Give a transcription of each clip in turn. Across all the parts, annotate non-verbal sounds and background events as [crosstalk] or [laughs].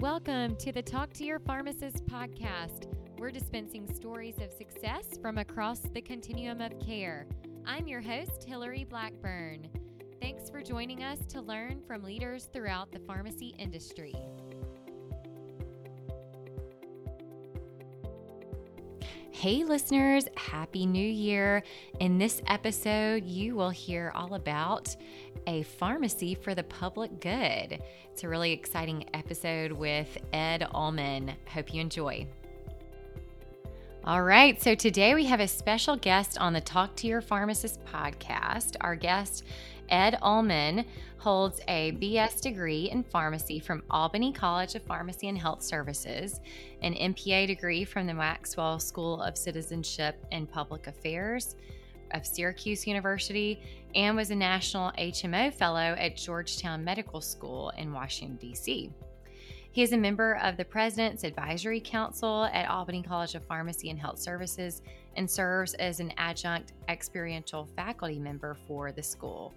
Welcome to the Talk to Your Pharmacist podcast. We're dispensing stories of success from across the continuum of care. I'm your host, Hillary Blackburn. Thanks for joining us to learn from leaders throughout the pharmacy industry. Hey, listeners, Happy New Year. In this episode, you will hear all about a pharmacy for the public good. It's a really exciting episode with Ed Allman. Hope you enjoy. All right, so today we have a special guest on the Talk to Your Pharmacist podcast. Our guest, Ed Ullman, holds a BS degree in pharmacy from Albany College of Pharmacy and Health Services, an MPA degree from the Maxwell School of Citizenship and Public Affairs of Syracuse University, and was a National HMO Fellow at Georgetown Medical School in Washington, D.C. He is a member of the President's Advisory Council at Albany College of Pharmacy and Health Services and serves as an adjunct experiential faculty member for the school.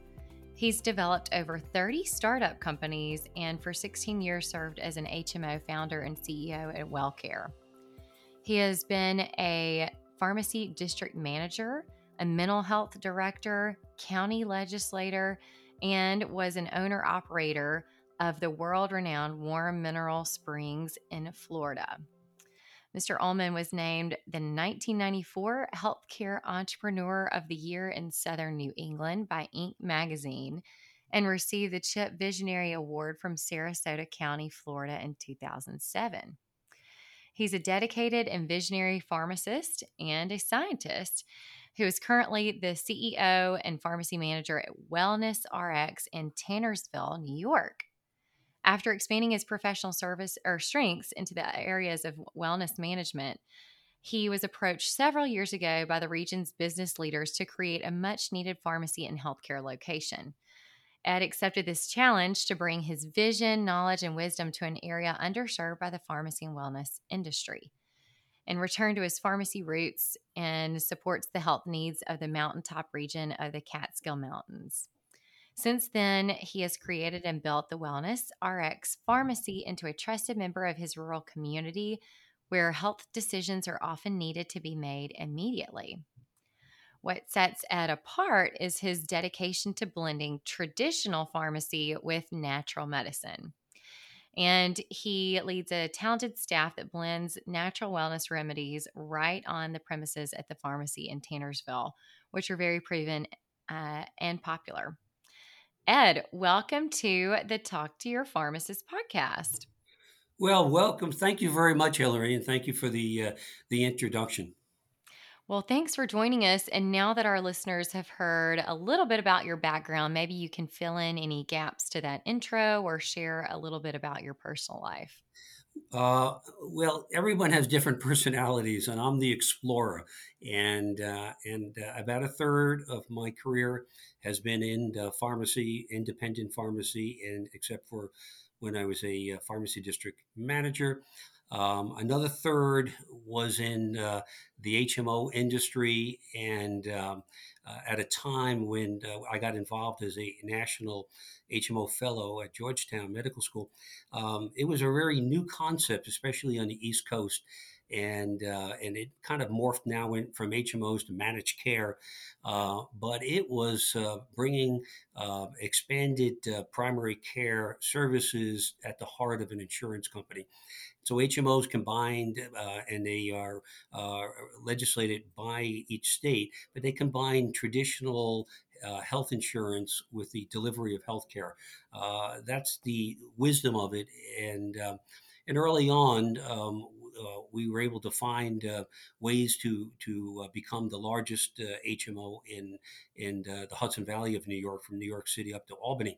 He's developed over 30 startup companies and for 16 years served as an HMO founder and CEO at WellCare. He has been a pharmacy district manager, a mental health director, county legislator, and was an owner operator of the world renowned Warm Mineral Springs in Florida. Mr. Ullman was named the 1994 Healthcare Entrepreneur of the Year in Southern New England by Inc. magazine and received the CHIP Visionary Award from Sarasota County, Florida in 2007. He's a dedicated and visionary pharmacist and a scientist who is currently the CEO and pharmacy manager at Wellness RX in Tannersville, New York. After expanding his professional service or strengths into the areas of wellness management, he was approached several years ago by the region's business leaders to create a much needed pharmacy and healthcare location. Ed accepted this challenge to bring his vision, knowledge, and wisdom to an area underserved by the pharmacy and wellness industry and returned to his pharmacy roots and supports the health needs of the mountaintop region of the Catskill Mountains. Since then, he has created and built the Wellness RX pharmacy into a trusted member of his rural community where health decisions are often needed to be made immediately. What sets Ed apart is his dedication to blending traditional pharmacy with natural medicine. And he leads a talented staff that blends natural wellness remedies right on the premises at the pharmacy in Tannersville, which are very proven uh, and popular. Ed, welcome to the Talk to Your Pharmacist podcast. Well, welcome. Thank you very much, Hillary, and thank you for the uh, the introduction. Well, thanks for joining us. And now that our listeners have heard a little bit about your background, maybe you can fill in any gaps to that intro or share a little bit about your personal life. Uh, well, everyone has different [laughs] personalities, and I'm the explorer. And uh, and uh, about a third of my career has been in pharmacy, independent pharmacy, and except for when I was a uh, pharmacy district manager. Um, another third was in uh, the HMO industry, and um, uh, at a time when uh, I got involved as a national HMO fellow at Georgetown Medical School, um, it was a very new concept, especially on the East Coast and uh, and it kind of morphed now from HMOs to managed care, uh, but it was uh, bringing uh, expanded uh, primary care services at the heart of an insurance company. So HMOs combined, uh, and they are legislated by each state, but they combine traditional uh, health insurance with the delivery of health care. Uh, that's the wisdom of it. And, um, and early on, um, we were able to find uh, ways to to uh, become the largest HMO in in the Hudson Valley of New York, from New York City up to Albany.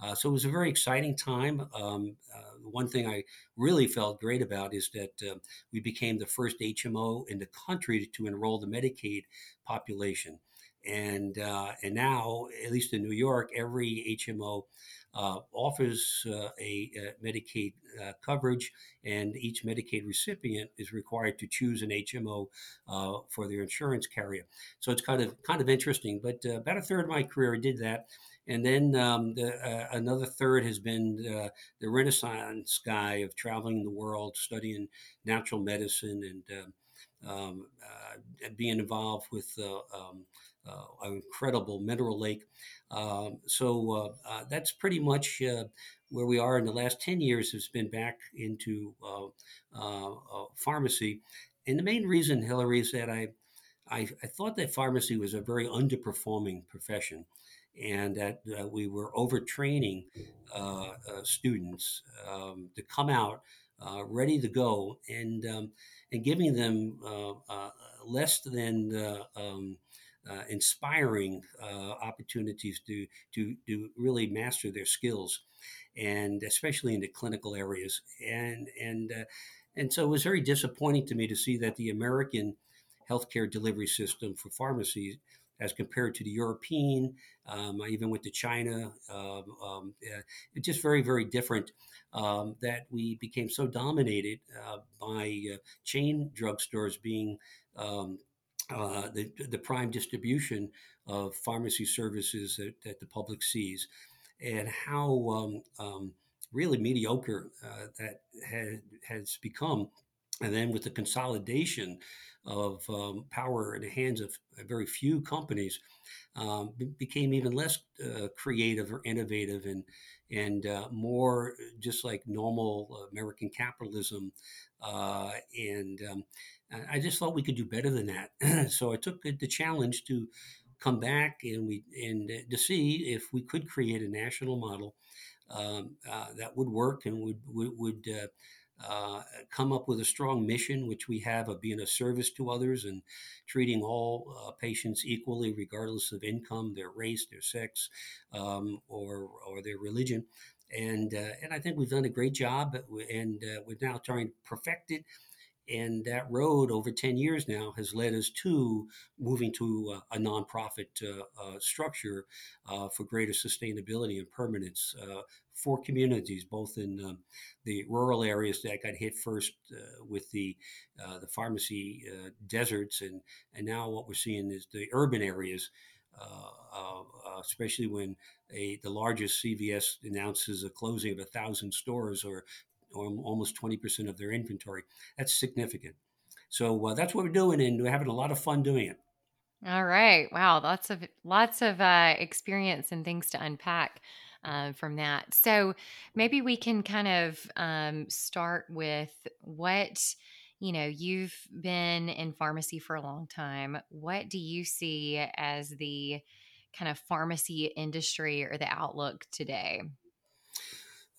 Uh, so it was a very exciting time. Um, uh, one thing I really felt great about is that uh, we became the first HMO in the country to enroll the Medicaid population. And, and now, at least in New York, every HMO uh, offers uh, a, a, Medicaid uh, coverage, and each Medicaid recipient is required to choose an HMO uh, for their insurance carrier. So it's kind of kind of interesting. But uh, about a third of my career, I did that, and then um, the, uh, another third has been uh, the Renaissance guy of traveling the world, studying natural medicine and um, um uh, being involved with uh, um, uh, incredible mineral lake. Um, so uh, that's pretty much where we are in the last 10 years has been back into pharmacy. And the main reason, Hillary, is that I, I, I thought that pharmacy was a very underperforming profession and that uh, we were overtraining uh, uh, students um, to come out uh, ready to go and um, and giving them uh, uh, less than um, inspiring opportunities to to to really master their skills, and especially in the clinical areas and and and so it was very disappointing to me to see that the American healthcare delivery system for pharmacies as compared to the European. Um, I even went to China. Um, um, it's just very, very different. Um, that we became so dominated uh, by uh, chain drugstores being um, uh, the, the prime distribution of pharmacy services that, that the public sees, and how um, really mediocre uh, that had, has become. And then with the consolidation of um, power in the hands of very few companies um, became even less uh, creative or innovative and and uh, more just like normal American capitalism. Uh, and um, I just thought we could do better than that. [clears throat] so I took the challenge to come back and we and to see if we could create a national model um, uh, that would work and would would, would uh, uh, come up with a strong mission, which we have of being a service to others and treating all uh, patients equally, regardless of income, their race, their sex, um, or or their religion. And uh, and I think we've done a great job, and uh, we're now trying to perfect it and that road over 10 years now has led us to moving to uh, a nonprofit uh, uh, structure uh, for greater sustainability and permanence uh, for communities, both in um, the rural areas that got hit first uh, with the the pharmacy deserts, and and now what we're seeing is the urban areas. especially when a, the largest CVS announces a closing of a thousand stores or or almost 20% of their inventory. That's significant. So uh, that's what we're doing, and we're having a lot of fun doing it. All right. Wow. Lots of lots of uh, experience and things to unpack uh, from that. So maybe we can kind of um, start with what you know. You've been in pharmacy for a long time. What do you see as the kind of pharmacy industry or the outlook today?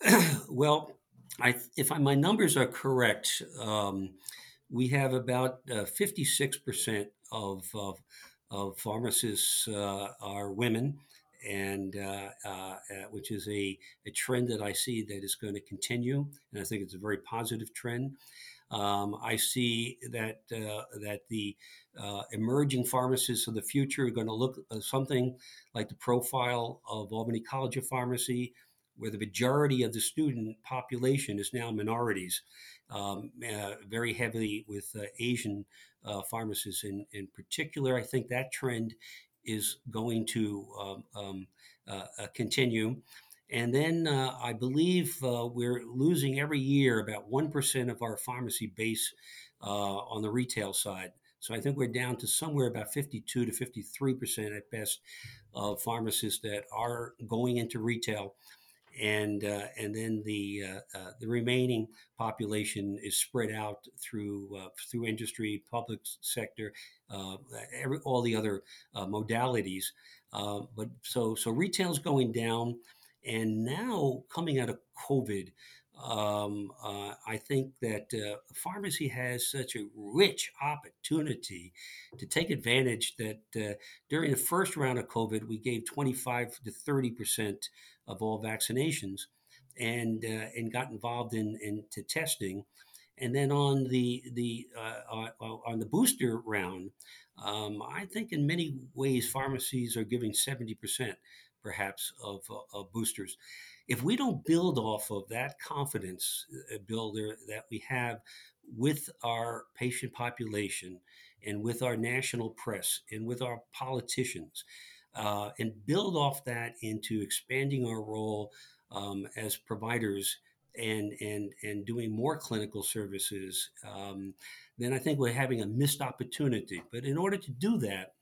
[clears throat] well, I, if I, my numbers are correct, um, we have about uh, 56% of, of, of pharmacists uh, are women, and uh, uh, uh, which is a, a trend that I see that is going to continue, and I think it's a very positive trend. Um, I see that uh, that the uh, emerging pharmacists of the future are going to look something like the profile of Albany College of Pharmacy, where the majority of the student population is now minorities, um, uh, very heavily with uh, Asian uh, pharmacists in, in particular. I think that trend is going to um, um, uh, uh, continue. And then uh, I believe we're losing every year about 1% of our pharmacy base on the retail side. So I think we're down to somewhere about 52 to 53% at best of pharmacists that are going into retail and uh, and then the uh, uh, the remaining population is spread out through uh, through industry, public sector, uh, every, all the other modalities. but so so retail's going down, and now coming out of COVID. Um, I think that pharmacy has such a rich opportunity to take advantage that during the first round of COVID, we gave 25 to 30 percent of all vaccinations and uh, and got involved in into testing. And then on the the uh, uh, on the booster round, um, I think in many ways pharmacies are giving seventy percent, perhaps, of, uh, of boosters. If we don't build off of that confidence uh, builder that we have with our patient population and with our national press and with our politicians, uh, and build off that into expanding our role um, as providers and and and doing more clinical services, um, then I think we're having a missed opportunity. But in order to do that,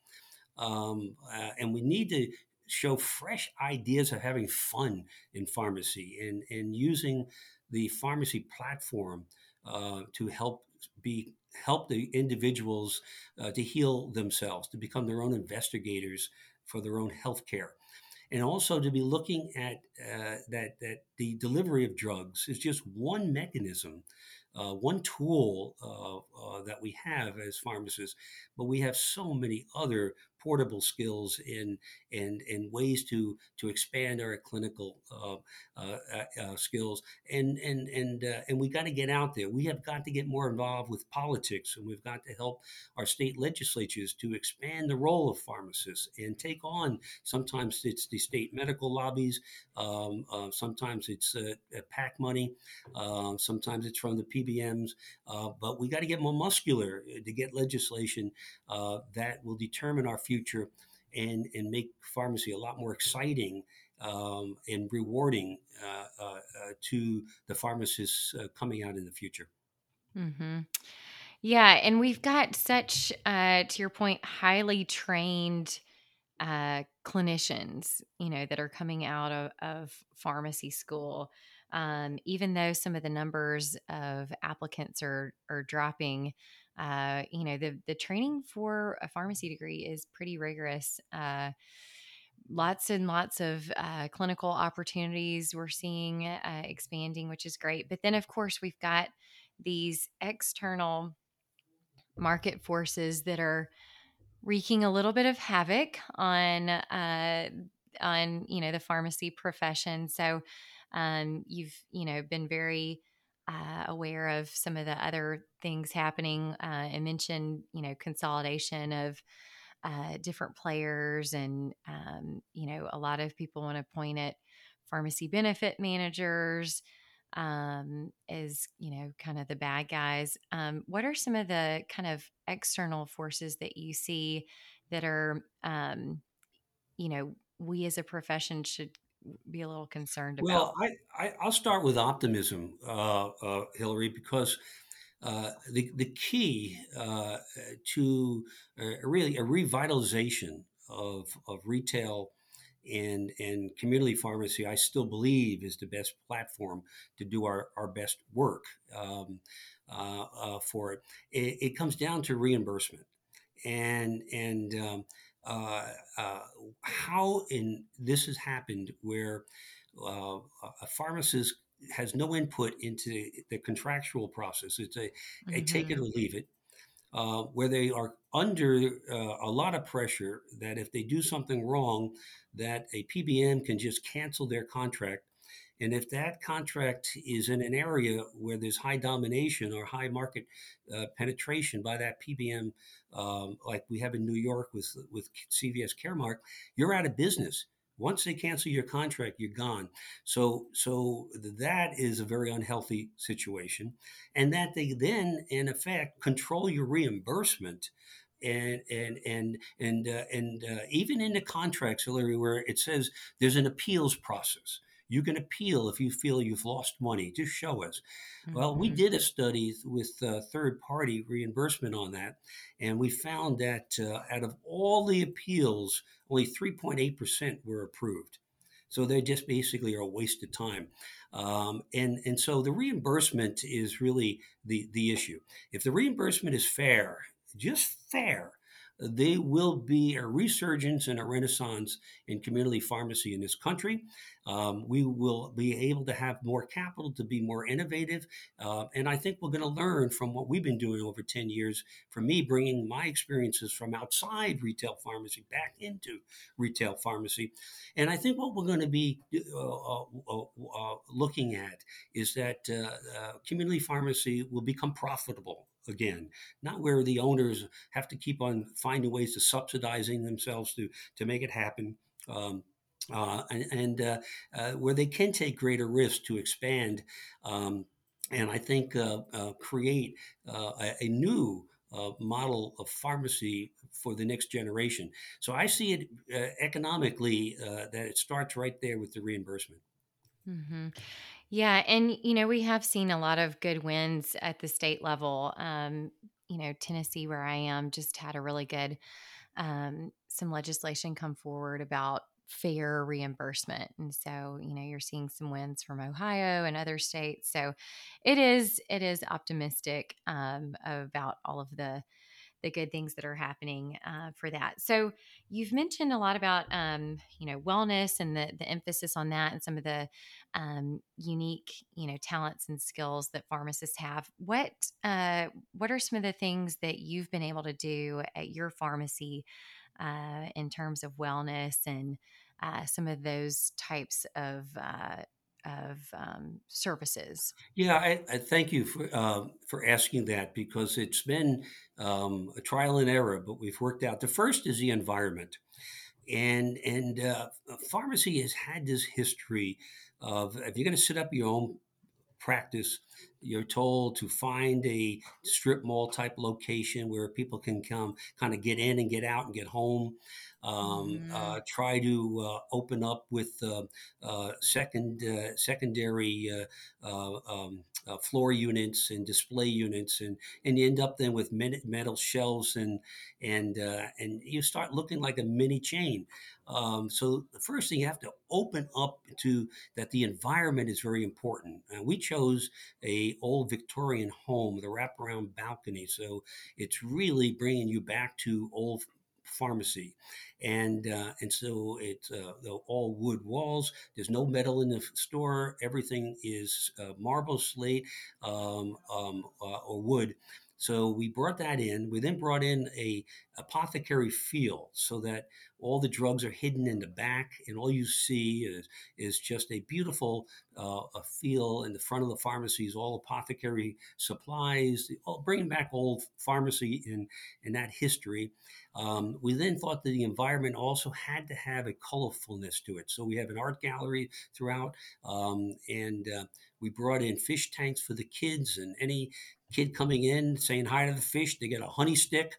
um, uh, and we need to show fresh ideas of having fun in pharmacy and and using the pharmacy platform uh, to help be help the individuals uh, to heal themselves, to become their own investigators for their own health care. And also to be looking at uh, that that the delivery of drugs is just one mechanism, uh, one tool uh, uh that we have as pharmacists, but we have so many other portable skills and and and ways to to expand our clinical uh, uh, uh, skills and and and uh, and we got to get out there. We have got to get more involved with politics, and we've got to help our state legislatures to expand the role of pharmacists and take on. Sometimes it's the state medical lobbies. Um, uh, sometimes it's uh, PAC money. sometimes it's from the PBMs. but we got to get more muscular to get legislation that will determine our future and, and make pharmacy a lot more exciting um, and rewarding uh, uh, uh, to the pharmacists uh, coming out in the future. Mm-hmm. Yeah, and we've got such, uh, to your point, highly trained clinicians, you know, that are coming out of, of pharmacy school. Um, even though some of the numbers of applicants are are dropping, uh, you know, the the training for a pharmacy degree is pretty rigorous. Uh, lots and lots of uh, clinical opportunities we're seeing uh, expanding, which is great. But then, of course, we've got these external market forces that are wreaking a little bit of havoc on uh, on you know the pharmacy profession. So um, you've you know been very uh, aware of some of the other things happening. Uh, I mentioned, you know, consolidation of uh, different players, and um, you know, a lot of people want to point at pharmacy benefit managers um, as you know, kind of the bad guys. Um, what are some of the kind of external forces that you see that are, um, you know, we as a profession should be a little concerned about? Well, I, I will start with optimism, uh, uh, Hillary, because uh, the the key uh, to really a revitalization of of retail and and community pharmacy, I still believe is the best platform to do our our best work um, uh, uh, for it. it. it. comes down to reimbursement and and um, uh, uh, how in this has happened where uh, a pharmacist has no input into the contractual process. It's a, mm-hmm. a take it or leave it, uh, where they are under uh, a lot of pressure that if they do something wrong, that a PBM can just cancel their contract and if that contract is in an area where there's high domination or high market uh, penetration by that PBM, um, like we have in New York with with CVS Caremark, you're out of business. Once they cancel your contract, you're gone. So, so that is a very unhealthy situation, and that they then, in effect, control your reimbursement and and and and uh, and uh, even in the contracts, Hillary, where it says there's an appeals process. You can appeal if you feel you've lost money. Just show us. Mm-hmm. Well, we mm-hmm. did a study with uh, third party reimbursement on that, and we found that uh, out of all the appeals, only 3.8% were approved. So they just basically are a waste of time. Um, and, and so the reimbursement is really the, the issue. If the reimbursement is fair, just fair, there will be a resurgence and a renaissance in community pharmacy in this country. Um, we will be able to have more capital to be more innovative. Uh, and I think we're going to learn from what we've been doing over 10 years, from me bringing my experiences from outside retail pharmacy back into retail pharmacy. And I think what we're going to be uh, uh, uh, uh looking at is that uh, community pharmacy will become profitable again, not where the owners have to keep on finding ways to subsidizing themselves to to make it happen. Um, uh, and, and uh, uh, where they can take greater risks to expand, um, and I think uh, uh, create uh, a, a, new model of pharmacy for the next generation. So I see it economically that it starts right there with the reimbursement. Mm-hmm. Yeah, and you know we have seen a lot of good wins at the state level. Um, you know, Tennessee, where I am, just had a really good um, some legislation come forward about fair reimbursement. And so, you know, you're seeing some wins from Ohio and other states. So it is it is optimistic um, about all of the the good things that are happening uh, for that. So you've mentioned a lot about um, you know wellness and the the emphasis on that and some of the um, unique you know talents and skills that pharmacists have. What uh, what are some of the things that you've been able to do at your pharmacy uh, in terms of wellness and uh, some of those types of uh, of um, services? Yeah, I, I thank you for uh, for asking that because it's been um, a trial and error, but we've worked out. The first is the environment, and and uh, pharmacy has had this history of if you're going to set up your own practice, you're told to find a strip mall type location where people can come kind of get in and get out and get home. Um, mm. uh, try to uh, open up with uh, uh second uh, secondary uh, um, floor units and display units, and and you end up then with metal shelves and and and you start looking like a mini chain. Um, so the first thing you have to open up to that the environment is very important. And we chose a old Victorian home with a wraparound balcony, so it's really bringing you back to old pharmacy, and uh, and so it's uh, all wood walls. There's no metal in the store. Everything is uh, marble slate um, um, uh, or wood. So we brought that in. We then brought in a apothecary feel so that all the drugs are hidden in the back, and all you see is, is just a beautiful uh, a feel in the front of the pharmacies, all apothecary supplies, all, bringing back old pharmacy in, in that history. Um, we then thought that the environment also had to have a colorfulness to it. So we have an art gallery throughout, um, and uh, we brought in fish tanks for the kids and any kid coming in saying hi to the fish. They get a honey stick.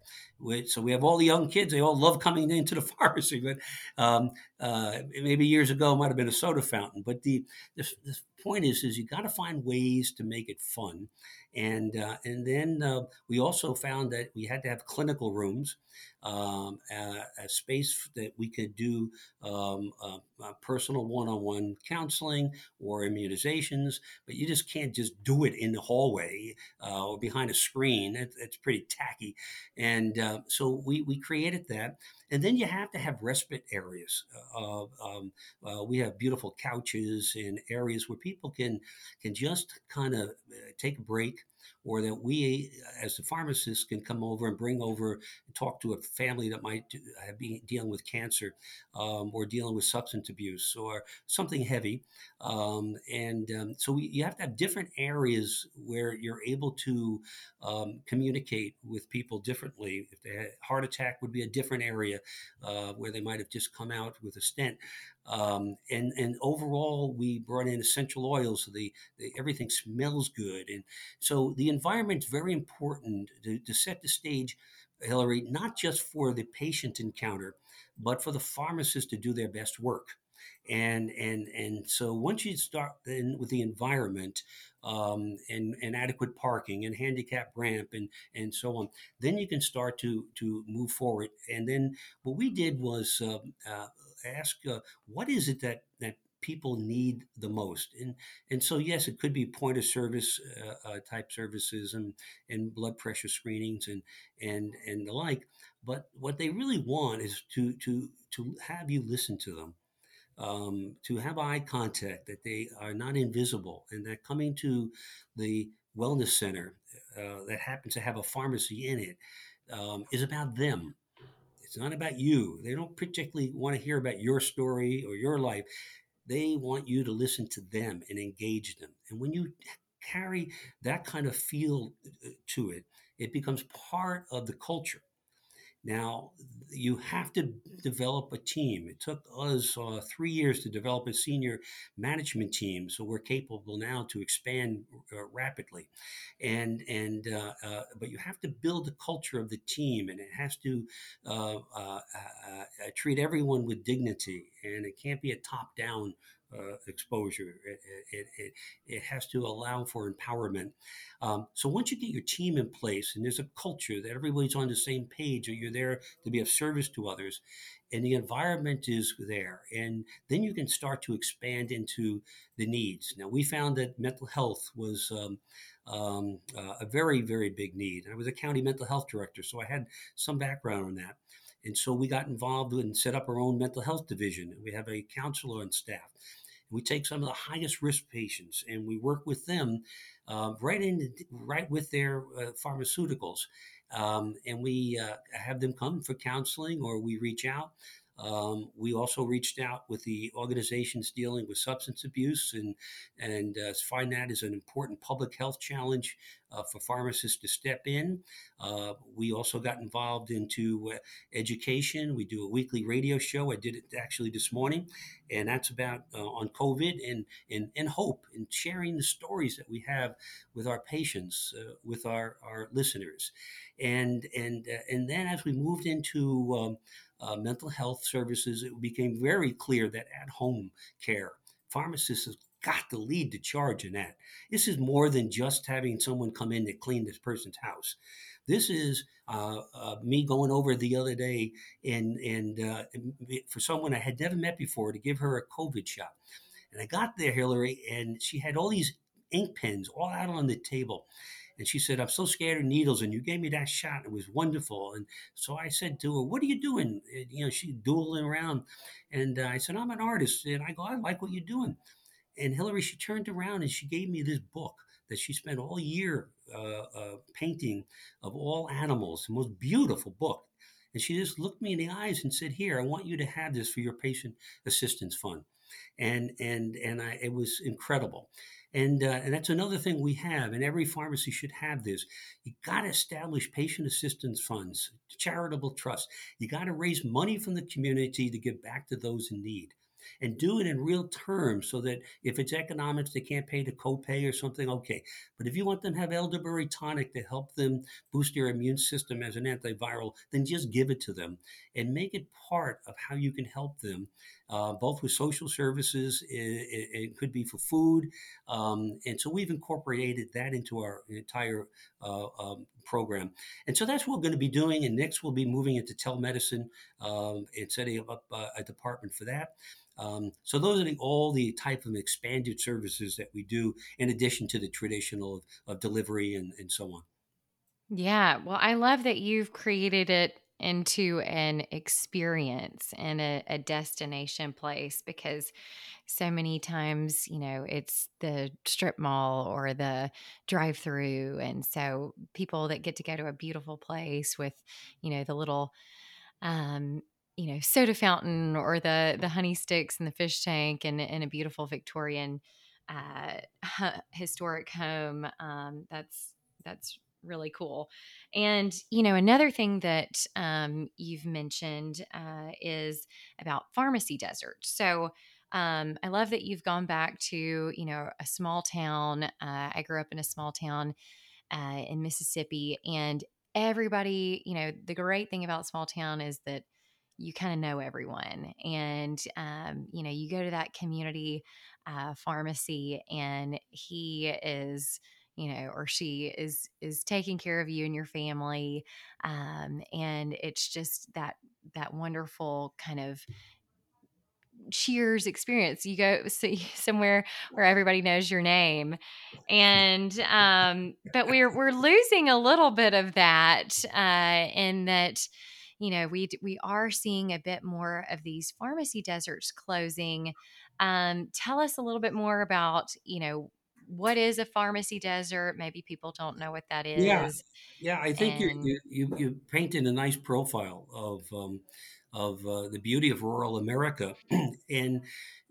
So we have all the young kids. They all love coming into the [laughs] pharmacy. But um, uh, maybe years ago, it might have been a soda fountain. But the, the, the point is, is you got to find ways to make it fun. And, uh, and then uh, we also found that we had to have clinical rooms um, a, a, space that we could do um, uh, uh, personal one-on-one counseling or immunizations, but you just can't just do it in the hallway uh, or behind a screen. It, it's pretty tacky, and so we we created that. And then you have to have respite areas. Uh, um, uh, we have beautiful couches and areas where people can can just kind of take a break, or that we, as the pharmacists, can come over and bring over and talk to a family that might be dealing with cancer um, or dealing with substance abuse or something heavy. Um, and um, so we, you have to have different areas where you're able to um, communicate with people differently. If they had heart attack, would be a different area uh, where they might have just come out with a stent. Um, and and overall, we brought in essential oils, so the, the, everything smells good, and so the environment is very important to, to set the stage, Hillary, not just for the patient encounter, but for the pharmacist to do their best work and and and so once you start then with the environment um, and and adequate parking and handicap ramp and and so on, then you can start to to move forward. And then what we did was uh, uh, ask, uh, what is it that that people need the most and and so yes it could be point of service uh, uh, type services and and blood pressure screenings and and and the like but what they really want is to to to have you listen to them um, to have eye contact, that they are not invisible, and that coming to the wellness center uh, that happens to have a pharmacy in it um, is about them. It's not about you. They don't particularly want to hear about your story or your life. They want you to listen to them and engage them. And when you carry that kind of feel uh, to it, it becomes part of the culture. Now, you have to develop a team. It took us uh, three years to develop a senior management team, so we're capable now to expand uh, rapidly. And and uh, uh but you have to build the culture of the team, and it has to uh, uh, treat everyone with dignity, and it can't be a top down uh, exposure. It, it, it, it, has to allow for empowerment. Um, so once you get your team in place and there's a culture that everybody's on the same page or you're there to be of service to others and the environment is there and then you can start to expand into the needs. Now we found that mental health was um, um, uh, a very, very big need. I was a county mental health director, so I had some background on that. And so we got involved and set up our own mental health division. We have a counselor on staff. We take some of the highest risk patients and we work with them uh, right in right with their uh, pharmaceuticals, um, and we uh, have them come for counseling or we reach out. Um, we also reached out with the organizations dealing with substance abuse and and uh, find that as an important public health challenge uh, for pharmacists to step in. Uh, we also got involved into uh, education. We do a weekly radio show. I did it actually this morning, and that's about uh, on COVID and, and and hope and sharing the stories that we have with our patients, uh, with our our listeners, and and and then as we moved into um, uh, mental health services, it became very clear that at home care, pharmacists have got to lead the charge in that. This is more than just having someone come in to clean this person's house. This is uh, uh, me going over the other day and and uh, for someone I had never met before to give her a COVID shot. And I got there, Hillary, and she had all these ink pens all out on the table. And she said, I'm so scared of needles. And you gave me that shot. It was wonderful. And so I said to her, What are you doing? And, you know, she's dueling around. And uh, I said, I'm an artist. And I go, I like what you're doing. And Hillary, she turned around and she gave me this book that she spent all year uh, uh, painting of all animals, the most beautiful book. And she just looked me in the eyes and said, "Here, I want you to have this for your patient assistance fund." And and and I, it was incredible. And, uh, and that's another thing we have, and every pharmacy should have this. You got to establish patient assistance funds, charitable trusts. You got to raise money from the community to give back to those in need and do it in real terms so that if it's economics, they can't pay the copay or something, okay. But if you want them to have elderberry tonic to help them boost their immune system as an antiviral, then just give it to them and make it part of how you can help them, uh, both with social services, it, it, it could be for food. Um, and so we've incorporated that into our entire uh, um, program. And so that's what we're going to be doing. And next, we'll be moving into telemedicine um, and setting up uh, a department for that. Um, so those are the, all the type of expanded services that we do in addition to the traditional of, of delivery and, and so on. Yeah. Well, I love that you've created it into an experience and a, a, destination place because so many times, you know, it's the strip mall or the drive through. And so people that get to go to a beautiful place with, you know, the little um, you know soda fountain or the the honey sticks and the fish tank and, and a beautiful Victorian uh, historic home. Um, that's that's really cool. And you know another thing that um, you've mentioned uh, is about pharmacy desert. So. Um, I love that you've gone back to you know a small town. Uh, I grew up in a small town uh, in Mississippi, and everybody, you know, the great thing about small town is that you kind of know everyone and um, you know you go to that community uh, pharmacy and he is you know or she is is taking care of you and your family um, and it's just that that wonderful kind of cheers experience. You go see [laughs] somewhere where everybody knows your name [laughs] and um but we're we're losing a little bit of that uh in that you know we we are seeing a bit more of these pharmacy deserts closing. Um, tell us a little bit more about you know what is a pharmacy desert? Maybe people don't know what that is. Yeah yeah i think and, you you you painted a nice profile of um, of uh, the beauty of rural america. [clears throat] And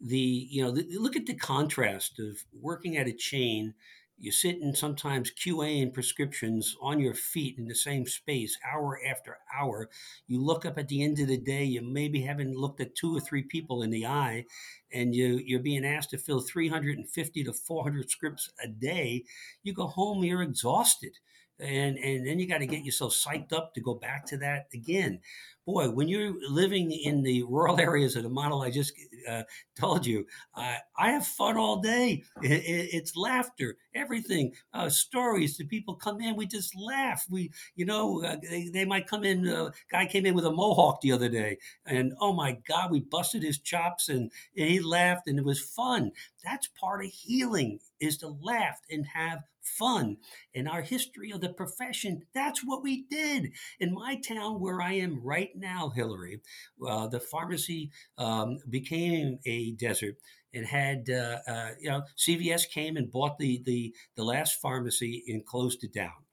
the you know the, look at the contrast of working at a chain you sit and sometimes QAing prescriptions on your feet in the same space hour after hour. You look up at the end of the day, you maybe haven't looked at two or three people in the eye, and you, you're being asked to fill 350 to 400 scripts a day. You go home, you're exhausted and and then you got to get yourself psyched up to go back to that again. Boy when you're living in the rural [laughs] areas of the model i just uh, told you I, I have fun all day. It, it, it's laughter everything uh, stories the people come in we just laugh. We you know uh, they, they might come in uh, guy came in with a mohawk the other day and oh my god we busted his chops and, and he laughed and it was fun. That's part of healing is to laugh and have fun. In our history of the profession, that's what we did. In my town where I am right now, Hillary, uh, the pharmacy um, became a desert and had uh, uh, you know CVS came and bought the the the last pharmacy and closed it down.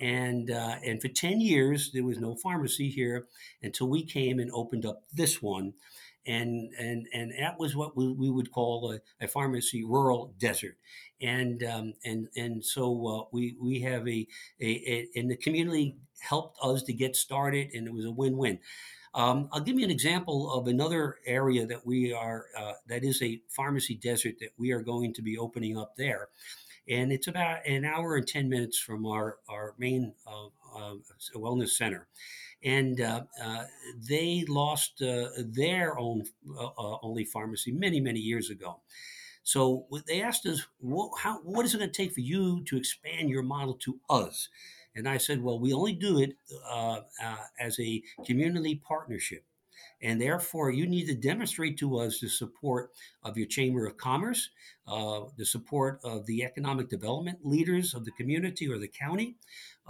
And uh, and for ten years there was no pharmacy here until we came and opened up this one, and and and that was what we, we would call a, a pharmacy rural desert. And um, and and so uh, we we have a, a, a and the community helped us to get started and it was a win-win. Um, I'll give you an example of another area that we are uh, that is a pharmacy desert that we are going to be opening up there. And it's about an hour and 10 minutes from our our main uh, uh wellness center and uh, uh, they lost uh, their own uh, uh, only pharmacy many many years ago. So they asked us, what, how, what is it going to take for you to expand your model to us? And I said, well, we only do it as a community partnership. And therefore, you need to demonstrate to us the support of your Chamber of Commerce, uh, the support of the economic development leaders of the community or the county,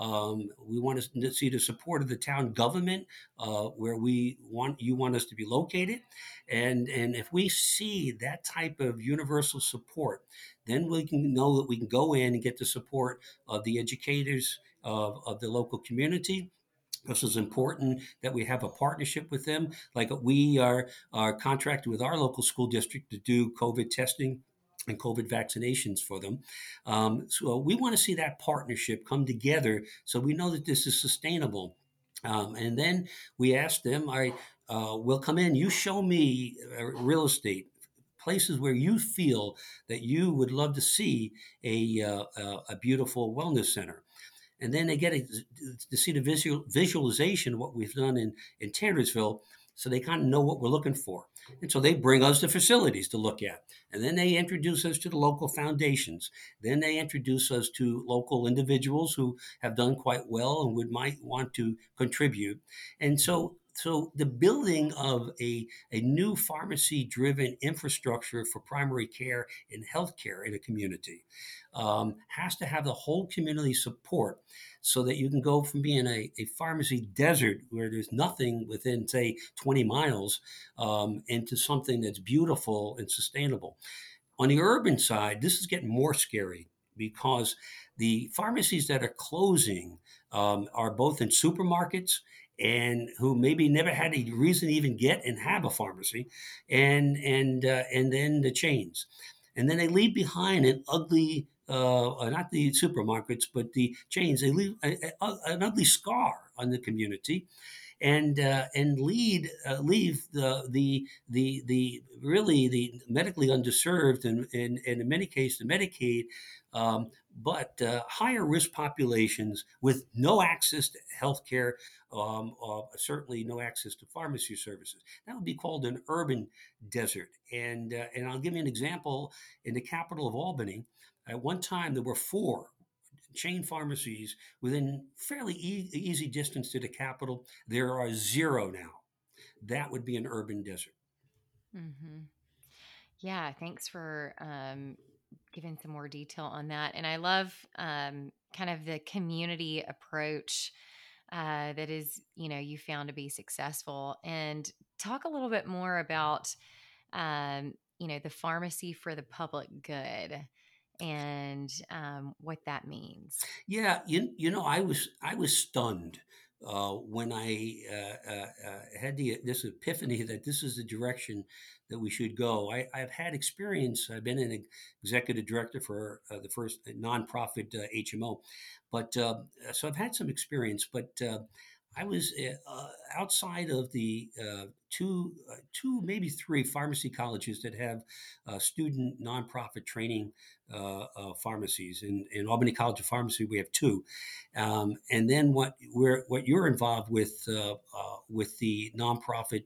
um, we want to see the support of the town government uh, where we want you want us to be located, and and if we see that type of universal support, then we can know that we can go in and get the support of the educators of, of the local community this is important that we have a partnership with them. Like we are, are contracted with our local school district to do COVID testing and COVID vaccinations for them. Um, so we want to see that partnership come together so we know that this is sustainable. Um, and then we asked them, right, uh, we'll come in, you show me uh, real estate. Places where you feel that you would love to see a, uh, a beautiful wellness center and then they get a, to see the visual, visualization of what we've done in, in Tannersville so they kind of know what we're looking for. And so they bring us the facilities to look at. And then they introduce us to the local foundations. Then they introduce us to local individuals who have done quite well and would might want to contribute. And so so the building of a, a new pharmacy driven infrastructure for primary care and healthcare in a community um, has to have the whole community support so that you can go from being a, a pharmacy desert where there's nothing within, say, 20 miles um, into something that's beautiful and sustainable. On the urban side, this is getting more scary because the pharmacies that are closing um, are both in supermarkets and who maybe never had a reason to even get and have a pharmacy, and and uh, and then the chains, and then they leave behind an ugly uh, not the supermarkets, but the chains. They leave a, a, an ugly scar on the community, and uh, and lead uh, leave the the the the really the medically underserved and, and, and in many cases the Medicaid. Um, but uh, higher risk populations with no access to health care, um, uh, certainly no access to pharmacy services. That would be called an urban desert. And, uh, and I'll give you an example in the capital of Albany. At one time, there were four chain pharmacies within fairly e- easy distance to the capital. There are zero now. That would be an urban desert. Mm-hmm. Yeah, thanks for um, giving some more detail on that. And I love um, kind of the community approach uh, that is, you know, you found to be successful. And talk a little bit more about, um, you know, the pharmacy for the public good and um, what that means. Yeah, you, you know, I was I was stunned uh, when I uh, uh, uh, had the, this epiphany that this is the direction that we should go. I, have had experience. I've been an executive director for uh, the first nonprofit HMO, but so I've had some experience. But I was eh, uh, outside of the uh, two, uh, two maybe three pharmacy colleges that have uh, student nonprofit training uh, uh, pharmacies. In, in Albany College of Pharmacy, we have two, um, and then what we're what you're involved with with the nonprofit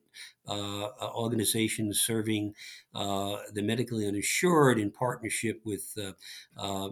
organizations serving the medically uninsured in partnership with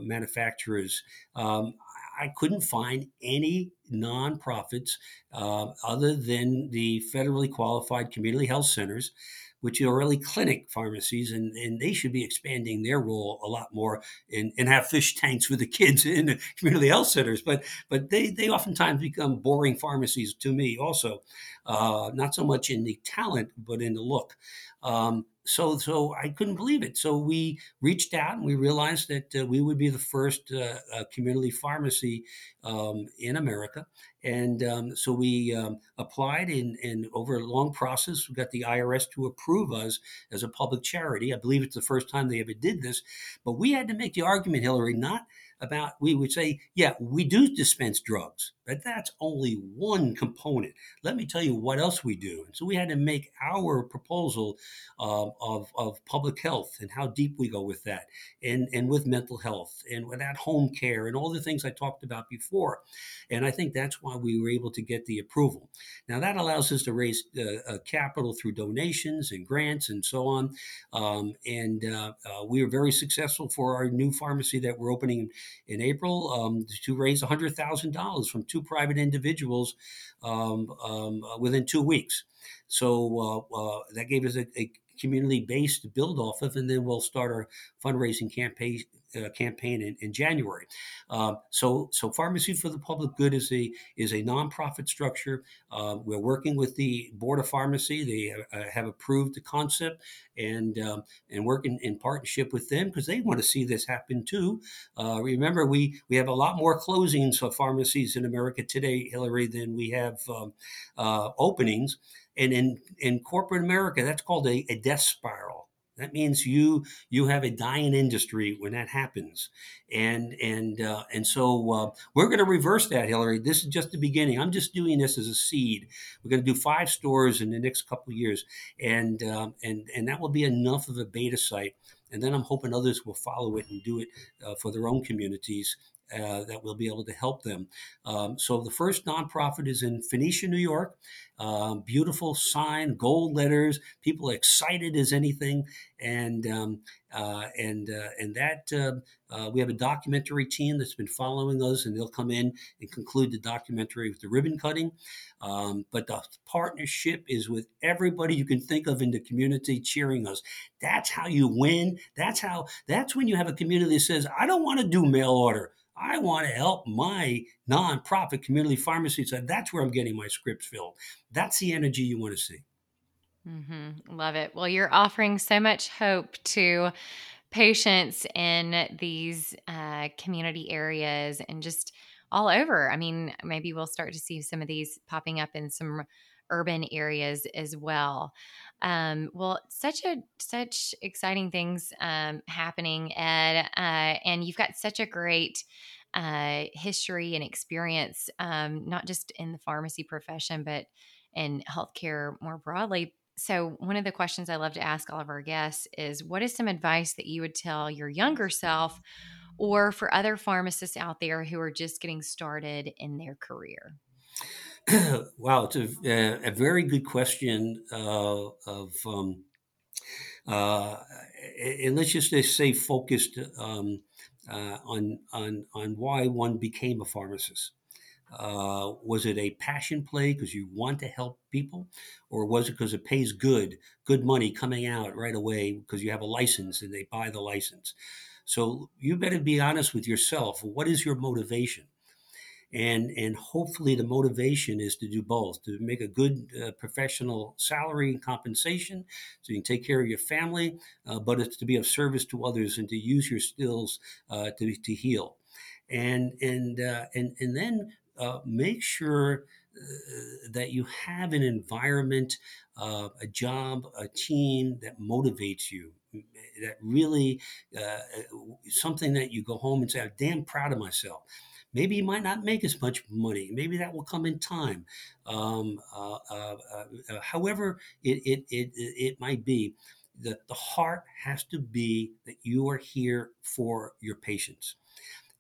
manufacturers. Um, I couldn't find any nonprofits uh, other than the federally qualified community health centers, which are really clinic pharmacies, and, and they should be expanding their role a lot more and, and have fish tanks for the kids [laughs] in the community health centers. But but they, they oftentimes become boring pharmacies to me also, uh, not so much in the talent, but in the look. Um, so so I couldn't believe it. So we reached out and we realized that uh, we would be the first uh, uh, community pharmacy um, in America. And um, so we um, applied, and, and over a long process, we got the IRS to approve us as a public charity. I believe it's the first time they ever did this. But we had to make the argument, Hillary, not about, we would say, yeah, we do dispense drugs, but that's only one component. Let me tell you what else we do. And so we had to make our proposal uh, of, of public health and how deep we go with that, and, and with mental health, and with at home care, and all the things I talked about before. And I think that's why we were able to get the approval. Now, that allows us to raise uh, uh, capital through donations and grants and so on. Um, and uh, uh, we were very successful for our new pharmacy that we're opening in April um, to raise $100,000 from two private individuals um, um, within two weeks. So uh, uh, that gave us a, a community base to build off of, and then we'll start our fundraising campaign uh, campaign in, in January. Uh, so, so Pharmacy for the Public Good is a is a nonprofit structure. Uh, we're working with the Board of Pharmacy. They uh, have approved the concept and um, and working in partnership with them because they want to see this happen too. Uh, remember, we we have a lot more closings of pharmacies in America today, Hillary, than we have um, uh, openings. And in, in corporate America, that's called a, a death spiral. That means you you have a dying industry when that happens, and and uh, and so uh, we're going to reverse that, Hillary. This is just the beginning. I'm just doing this as a seed. We're going to do five stores in the next couple of years, and uh, and and that will be enough of a beta site. And then I'm hoping others will follow it and do it uh, for their own communities uh, that will be able to help them. Um, so the first nonprofit is in Phoenicia, New York. Um, beautiful sign, gold letters. People excited as anything, and um, uh, and uh, and that uh, uh, we have a documentary team that's been following us, and they'll come in and conclude the documentary with the ribbon cutting. Um, but the partnership is with everybody you can think of in the community cheering us. That's how you win. That's how. That's when you have a community that says, "I don't want to do mail order." I want to help my nonprofit community pharmacy. So that's where I'm getting my scripts filled. That's the energy you want to see. Mm-hmm. Love it. Well, you're offering so much hope to patients in these uh, community areas and just all over. I mean, maybe we'll start to see some of these popping up in some urban areas as well. Um, well, such a such exciting things um, happening, Ed, uh, and you've got such a great uh, history and experience, um, not just in the pharmacy profession, but in healthcare more broadly. So, one of the questions I love to ask all of our guests is what is some advice that you would tell your younger self or for other pharmacists out there who are just getting started in their career? [clears throat] wow, it's a, a, very good question uh, of, um, uh, and let's just say focused um, uh, on, on, on why one became a pharmacist. Uh, was it a passion play because you want to help people, or was it because it pays good, good money coming out right away because you have a license and they buy the license? So you better be honest with yourself. What is your motivation? And and hopefully the motivation is to do both to make a good uh, professional salary and compensation so you can take care of your family uh, but it's to be of service to others and to use your skills uh, to, to heal and and uh, and and then uh, make sure uh, that you have an environment, a job, a team that motivates you, that really something that you go home and say, "I'm damn proud of myself." Maybe you might not make as much money. Maybe that will come in time. Um, uh, uh, uh, however, it, it, it, it might be, that the heart has to be that you are here for your patients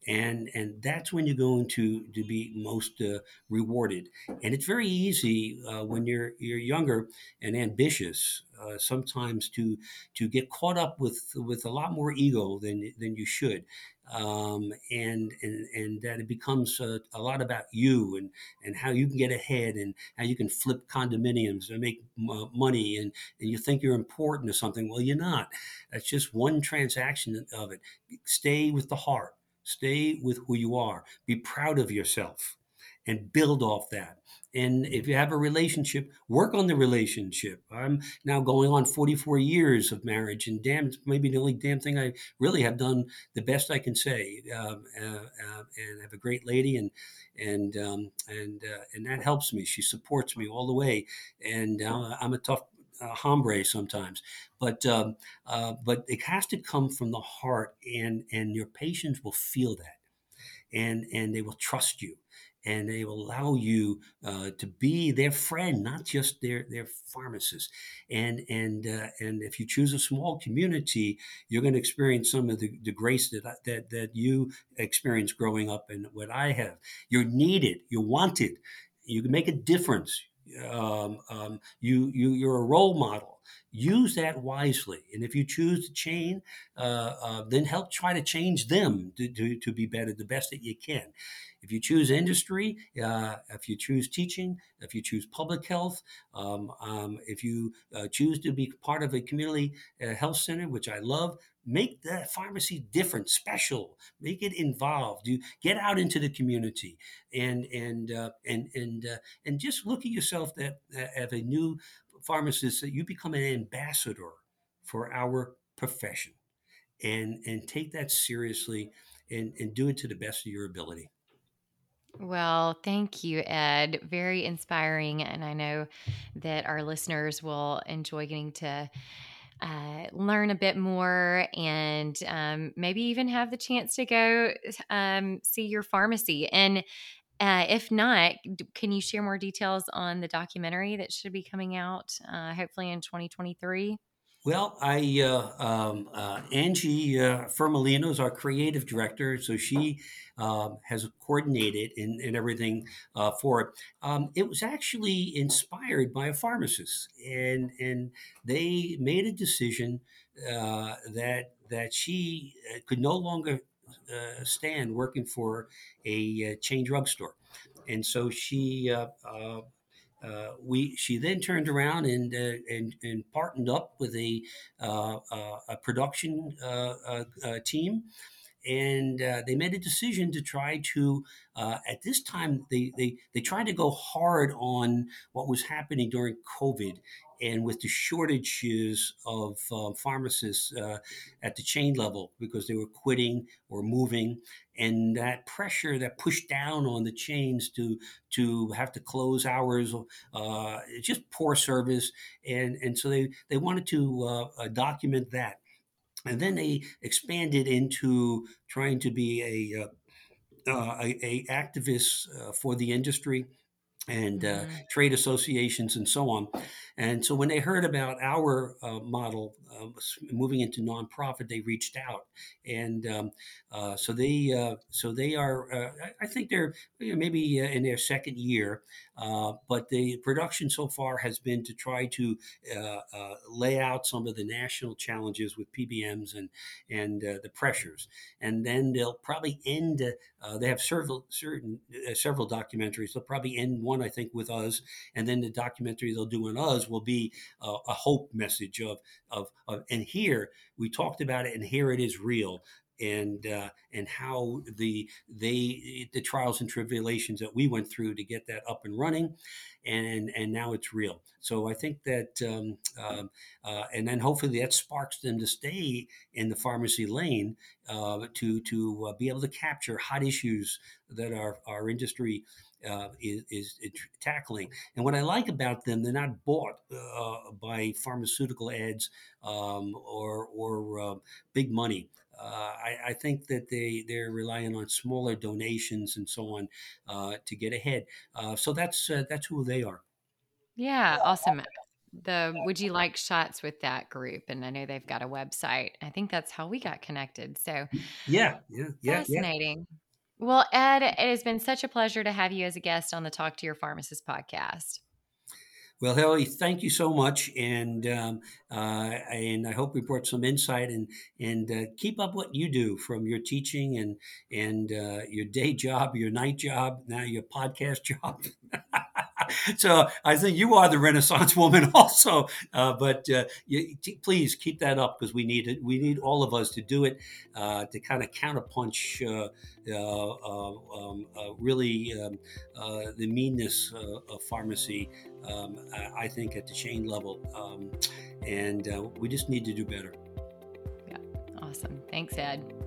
and and that's when you're going to to be most uh, rewarded and it's very easy uh, when you're you're younger and ambitious uh, sometimes to to get caught up with with a lot more ego than than you should um, and, and and that it becomes a, a, lot about you and and how you can get ahead and how you can flip condominiums and make m- money and and you think you're important or something. Well you're not. That's just one transaction of it. Stay with the heart. Stay with who you are. Be proud of yourself and build off that. And if you have a relationship, work on the relationship. I'm now going on 44 years of marriage, and damn, it's maybe the only damn thing I really have done the best I can say. Um, uh, uh, and I have a great lady, and and um, and uh, and that helps me. She supports me all the way, and uh, I'm a tough uh, hombre sometimes, but um, uh, but it has to come from the heart, and and your patients will feel that, and and they will trust you, and they will allow you uh, to be their friend, not just their their pharmacist. And and uh, and if you choose a small community, you're going to experience some of the, the grace that that that you experienced growing up and what I have. You're needed. You're wanted. You can make a difference um, um, you, you you're a role model. Use that wisely and if you choose to change uh, uh, then help try to change them to, to, to, be better the best that you can. If you choose industry uh, if you choose teaching if you choose public health um, um if you uh, choose to be part of a community uh, health center which i love make the pharmacy different special make it involved you get out into the community and and uh, and and uh, and just look at yourself that uh, as a new pharmacist that you become an ambassador for our profession and and take that seriously and and do it to the best of your ability well, thank you, Ed. Very inspiring. And I know that our listeners will enjoy getting to uh, learn a bit more and um, maybe even have the chance to go um, see your pharmacy. And uh, if not, can you share more details on the documentary that should be coming out uh, hopefully in 2023? Well, I uh, um, uh, Angie uh, Fermalino is our creative director, so she um, has coordinated and, everything uh, for it. Um, it was actually inspired by a pharmacist, and and they made a decision uh, that that she uh, could no longer stand working for a chain drugstore, and so she uh, we she then turned around and uh, and, and partnered up with a uh, uh a production uh, uh, team, and they made a decision to try to at this time they, they they tried to go hard on what was happening during COVID and with the shortages of uh, pharmacists uh, at the chain level because they were quitting or moving, and that pressure that pushed down on the chains to to have to close hours, uh, just poor service, and and so they they wanted to uh, uh, document that, and then they expanded into trying to be a uh, a, a activist for the industry and uh, mm-hmm. trade associations and so on. And so when they heard about our uh, model uh, moving into nonprofit, they reached out, and um, uh, so they uh, so they are. Uh, I think they're maybe in their second year, but the production so far has been to try to lay out some of the national challenges with PBMs and and the pressures, and then they'll probably end. they have several certain several documentaries. They'll probably end one, I think, with us, and then the documentary they'll do on us will be a hope message of, of, of, and here we talked about it, and here it is real. and uh, and how the they the trials and tribulations that we went through to get that up and running, and and now it's real. So I think that, um, um, uh, and then hopefully that sparks them to stay in the pharmacy lane uh, to to uh, be able to capture hot issues that our our industry uh, is, is, tackling. And what I like about them, they're not bought uh, by pharmaceutical ads um, or or uh, big money. Uh, I, I, think that they they're relying on smaller donations and so on uh, to get ahead. Uh, so that's that's who they are. Yeah, awesome. The would you like shots with that group? And I know they've got a website. I think that's how we got connected. So yeah, yeah, yeah, fascinating. Well, Ed, it has been such a pleasure to have you as a guest on the Talk to Your Pharmacist podcast. Well, Haley, thank you so much, and um, uh, and I hope we brought some insight and and uh, keep up what you do from your teaching and and uh, your day job, your night job, now your podcast [laughs] job. So I think you are the Renaissance [laughs] woman also. Uh, but uh, you, t- please keep that up because we need it. We need all of us to do it uh, to kind of counterpunch uh, uh, uh, um, really um, the meanness of pharmacy. Um, I, I, think at the chain level, um, and we just need to do better. Yeah, awesome. Thanks, Ed.